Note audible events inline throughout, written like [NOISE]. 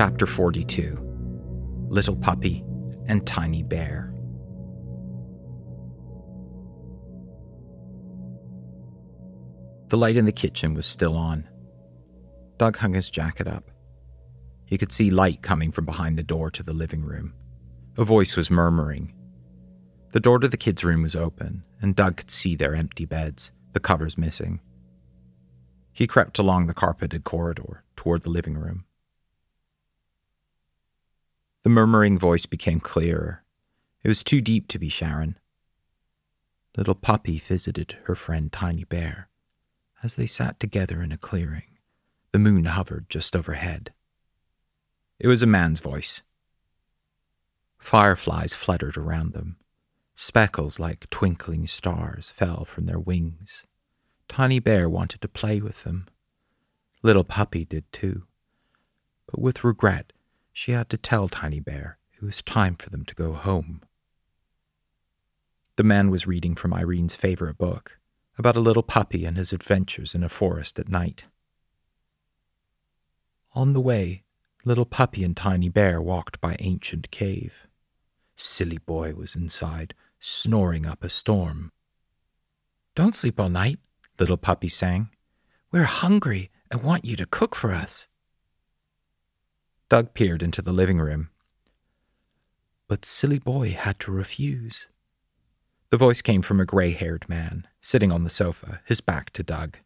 Chapter 42 Little Puppy and Tiny Bear. The light in the kitchen was still on. Doug hung his jacket up. He could see light coming from behind the door to the living room. A voice was murmuring. The door to the kids' room was open, and Doug could see their empty beds, the covers missing. He crept along the carpeted corridor toward the living room. The murmuring voice became clearer. It was too deep to be Sharynne. Little Puppy visited her friend Tiny Bear. As they sat together in a clearing, the moon hovered just overhead. It was a man's voice. Fireflies fluttered around them. Speckles like twinkling stars fell from their wings. Tiny Bear wanted to play with them. Little Puppy did too. But with regret, she had to tell Tiny Bear it was time for them to go home. The man was reading from Irene's favorite book about a little puppy and his adventures in a forest at night. On the way, Little Puppy and Tiny Bear walked by Ancient Cave. Silly Boy was inside, snoring up a storm. Don't sleep all night, Little Puppy sang. We're hungry and want you to cook for us. Doug peered into the living room. But Silly Boy had to refuse. The voice came from a gray haired man, sitting on the sofa, his back to Doug.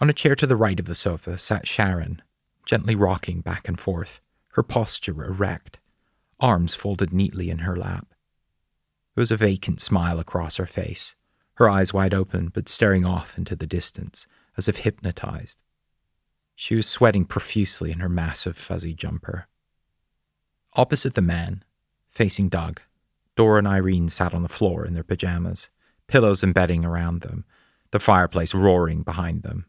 On a chair to the right of the sofa sat Sharynne, gently rocking back and forth, her posture erect, arms folded neatly in her lap. There was a vacant smile across her face, her eyes wide open but staring off into the distance, as if hypnotized. She was sweating profusely in her massive fuzzy jumper. Opposite the man, facing Doug, Dora and Irene sat on the floor in their pajamas, pillows and bedding around them, the fireplace roaring behind them.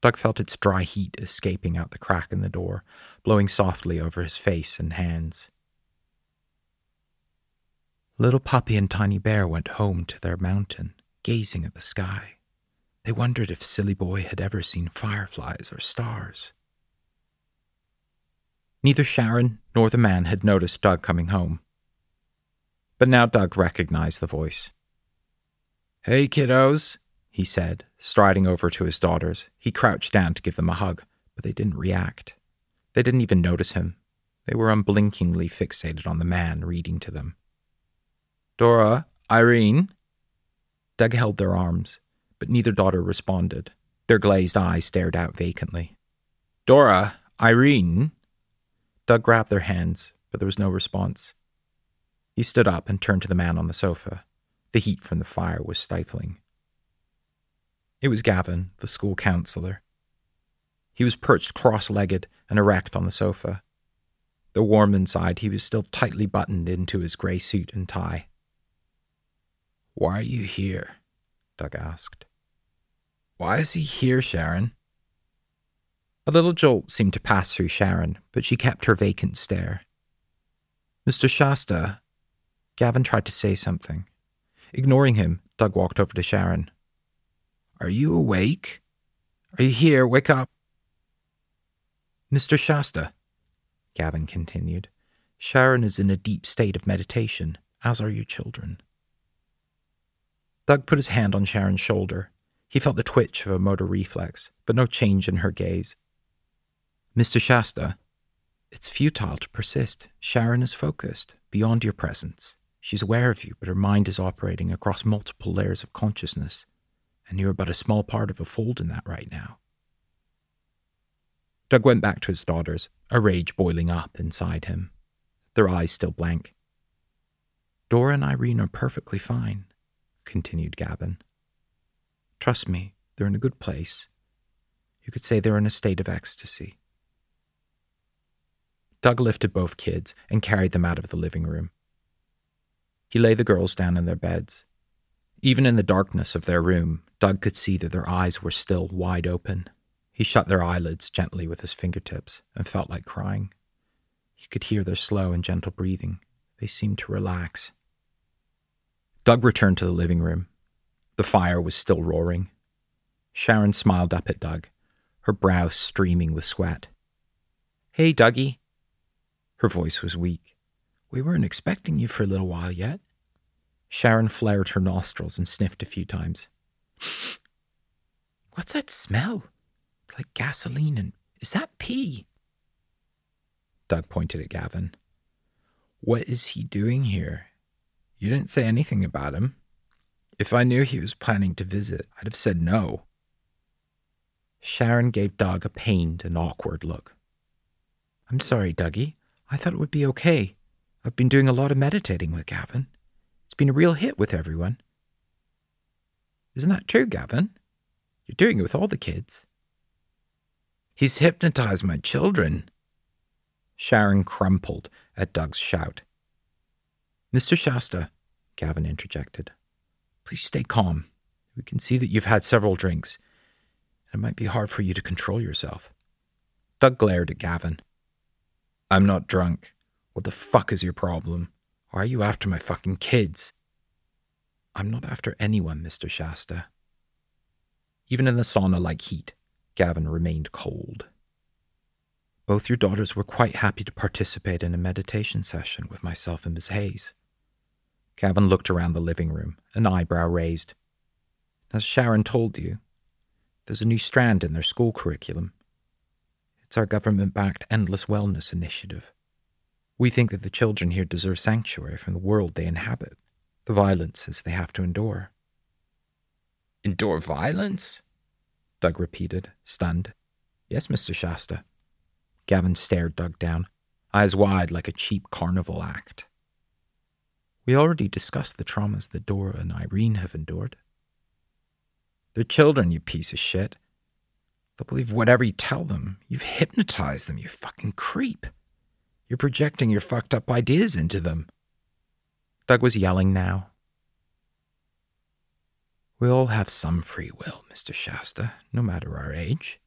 Doug felt its dry heat escaping out the crack in the door, blowing softly over his face and hands. Little Puppy and Tiny Bear went home to their mountain gazing at the sky. They wondered if Silly Boy had ever seen fireflies or stars. Neither Sharynne nor the man had noticed Doug coming home. But now Doug recognized the voice. Hey, kiddos, he said, striding over to his daughters. He crouched down to give them a hug, but they didn't react. They didn't even notice him. They were unblinkingly fixated on the man reading to them. Dora, Irene, Doug held their arms, but neither daughter responded. Their glazed eyes stared out vacantly. Dora, Irene. Doug grabbed their hands, but there was no response. He stood up and turned to the man on the sofa. The heat from the fire was stifling. It was Gavin, the school counselor. He was perched cross legged and erect on the sofa. Though warm inside, he was still tightly buttoned into his grey suit and tie. Why are you here? Doug asked. Why is he here, Sharynne? A little jolt seemed to pass through Sharynne, but she kept her vacant stare. Mr. Shasta. Gavin tried to say something. Ignoring him, Doug walked over to Sharynne. Are you awake? Are you here? Wake up. Mr. Shasta, Gavin continued, Sharynne is in a deep state of meditation, as are your children. Doug put his hand on Sharynne's shoulder. He felt the twitch of a motor reflex, but no change in her gaze. Mr. Shasta, it's futile to persist. Sharynne is focused, beyond your presence. She's aware of you, but her mind is operating across multiple layers of consciousness, and you're but a small part of a fold in that right now. Doug went back to his daughters, a rage boiling up inside him, their eyes still blank. Dora and Irene are perfectly fine continued Gavin. Trust me, they're in a good place. You could say they're in a state of ecstasy. Doug lifted both kids and carried them out of the living room. He laid the girls down in their beds. Even in the darkness of their room, Doug could see that their eyes were still wide open. He shut their eyelids gently with his fingertips and felt like crying. He could hear their slow and gentle breathing. They seemed to relax Doug returned to the living room. The fire was still roaring. Sharynne smiled up at Doug, her brow streaming with sweat. Hey, Dougie. Her voice was weak. We weren't expecting you for a little while yet. Sharynne flared her nostrils and sniffed a few times. [LAUGHS] What's that smell? It's like gasoline and. Is that pee? Doug pointed at Gavin. What is he doing here? You didn't say anything about him. If I knew he was planning to visit, I'd have said no. Sharynne gave Doug a pained and awkward look. I'm sorry, Dougie. I thought it would be okay. I've been doing a lot of meditating with Gavin. It's been a real hit with everyone. Isn't that true, Gavin? You're doing it with all the kids. He's hypnotized my children. Sharynne crumpled at Doug's shout. Mr. Shasta, Gavin interjected, please stay calm. We can see that you've had several drinks. And it might be hard for you to control yourself. Doug glared at Gavin. I'm not drunk. What the fuck is your problem? Why are you after my fucking kids? I'm not after anyone, Mr. Shasta. Even in the sauna like heat, Gavin remained cold. Both your daughters were quite happy to participate in a meditation session with myself and Miss Hayes. Gavin looked around the living room, an eyebrow raised. As Sharynne told you, there's a new strand in their school curriculum. It's our government backed Endless Wellness Initiative. We think that the children here deserve sanctuary from the world they inhabit, the violences they have to endure. Endure violence? Doug repeated, stunned. Yes, Mr. Shasta. Gavin stared Doug down, eyes wide like a cheap carnival act. We already discussed the traumas that Dora and Irene have endured. They're children, you piece of shit. They'll believe whatever you tell them. You've hypnotized them, you fucking creep. You're projecting your fucked up ideas into them. Doug was yelling now. We all have some free will, Mr. Shasta, no matter our age.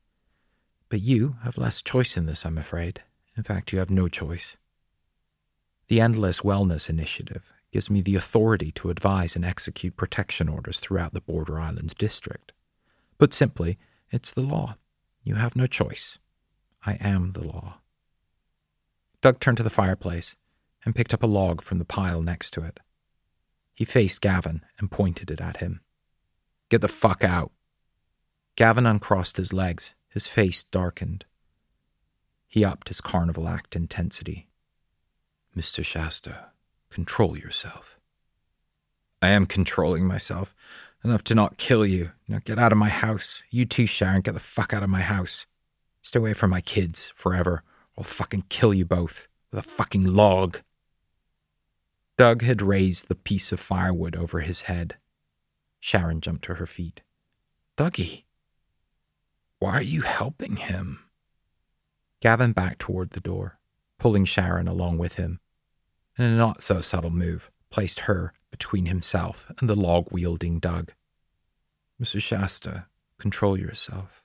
But you have less choice in this, I'm afraid. In fact, you have no choice. The Endless Wellness Initiative gives me the authority to advise and execute protection orders throughout the Border Islands District. Put simply, it's the law. You have no choice. I am the law. Doug turned to the fireplace and picked up a log from the pile next to it. He faced Gavin and pointed it at him. Get the fuck out. Gavin uncrossed his legs his face darkened. He upped his carnival act intensity. Mr. Shasta, control yourself. I am controlling myself enough to not kill you. Now get out of my house. You too, Sharynne, get the fuck out of my house. Stay away from my kids forever. I'll fucking kill you both with a fucking log. Doug had raised the piece of firewood over his head. Sharynne jumped to her feet. Dougie, why are you helping him? Gavin backed toward the door, pulling Sharynne along with him. In a not so subtle move, placed her between himself and the log wielding Doug. Mr. Shasta, control yourself.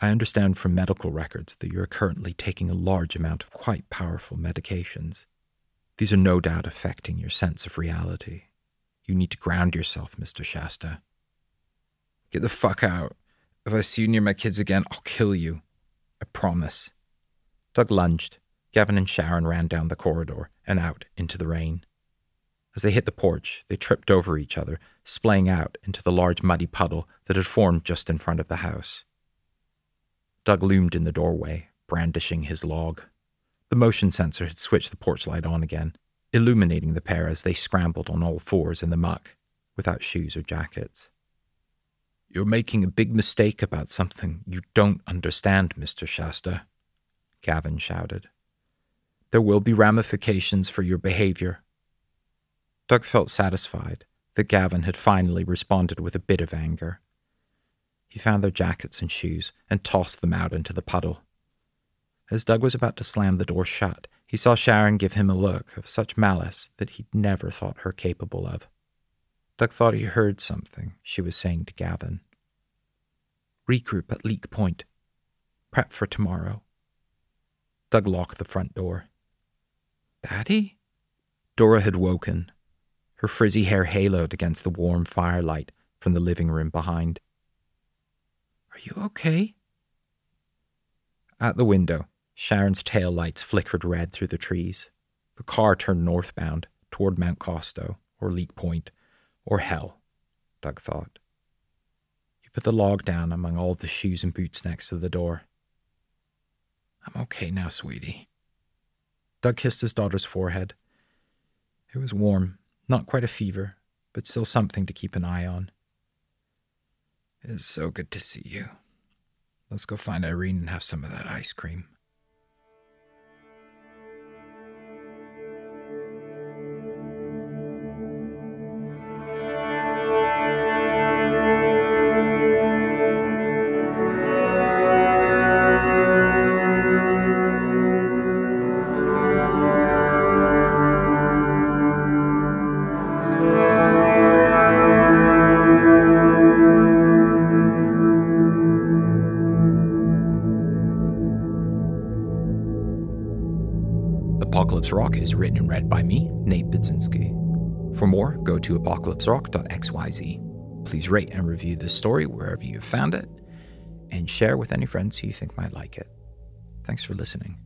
I understand from medical records that you are currently taking a large amount of quite powerful medications. These are no doubt affecting your sense of reality. You need to ground yourself, Mr. Shasta. Get the fuck out. If I see you near my kids again, I'll kill you. I promise. Doug lunged. Gavin and Sharynne ran down the corridor and out into the rain. As they hit the porch, they tripped over each other, splaying out into the large muddy puddle that had formed just in front of the house. Doug loomed in the doorway, brandishing his log. The motion sensor had switched the porch light on again, illuminating the pair as they scrambled on all fours in the muck, without shoes or jackets. You're making a big mistake about something you don't understand, Mr. Shasta, Gavin shouted. There will be ramifications for your behavior. Doug felt satisfied that Gavin had finally responded with a bit of anger. He found their jackets and shoes and tossed them out into the puddle. As Doug was about to slam the door shut, he saw Sharynne give him a look of such malice that he'd never thought her capable of. Doug thought he heard something she was saying to Gavin. Regroup at Leak Point. Prep for tomorrow. Doug locked the front door. Daddy? Dora had woken, her frizzy hair haloed against the warm firelight from the living room behind. Are you okay? At the window, Sharynne's tail lights flickered red through the trees. The car turned northbound toward Mount Costo, or Leak Point, or hell, Doug thought. He put the log down among all the shoes and boots next to the door. I'm okay now, sweetie. Doug kissed his daughter's forehead. It was warm, not quite a fever, but still something to keep an eye on. It is so good to see you. Let's go find Irene and have some of that ice cream. Apocalypse Rock is written and read by me, Nate Budzinski. For more, go to apocalypserock.xyz. Please rate and review this story wherever you found it, and share with any friends who you think might like it. Thanks for listening.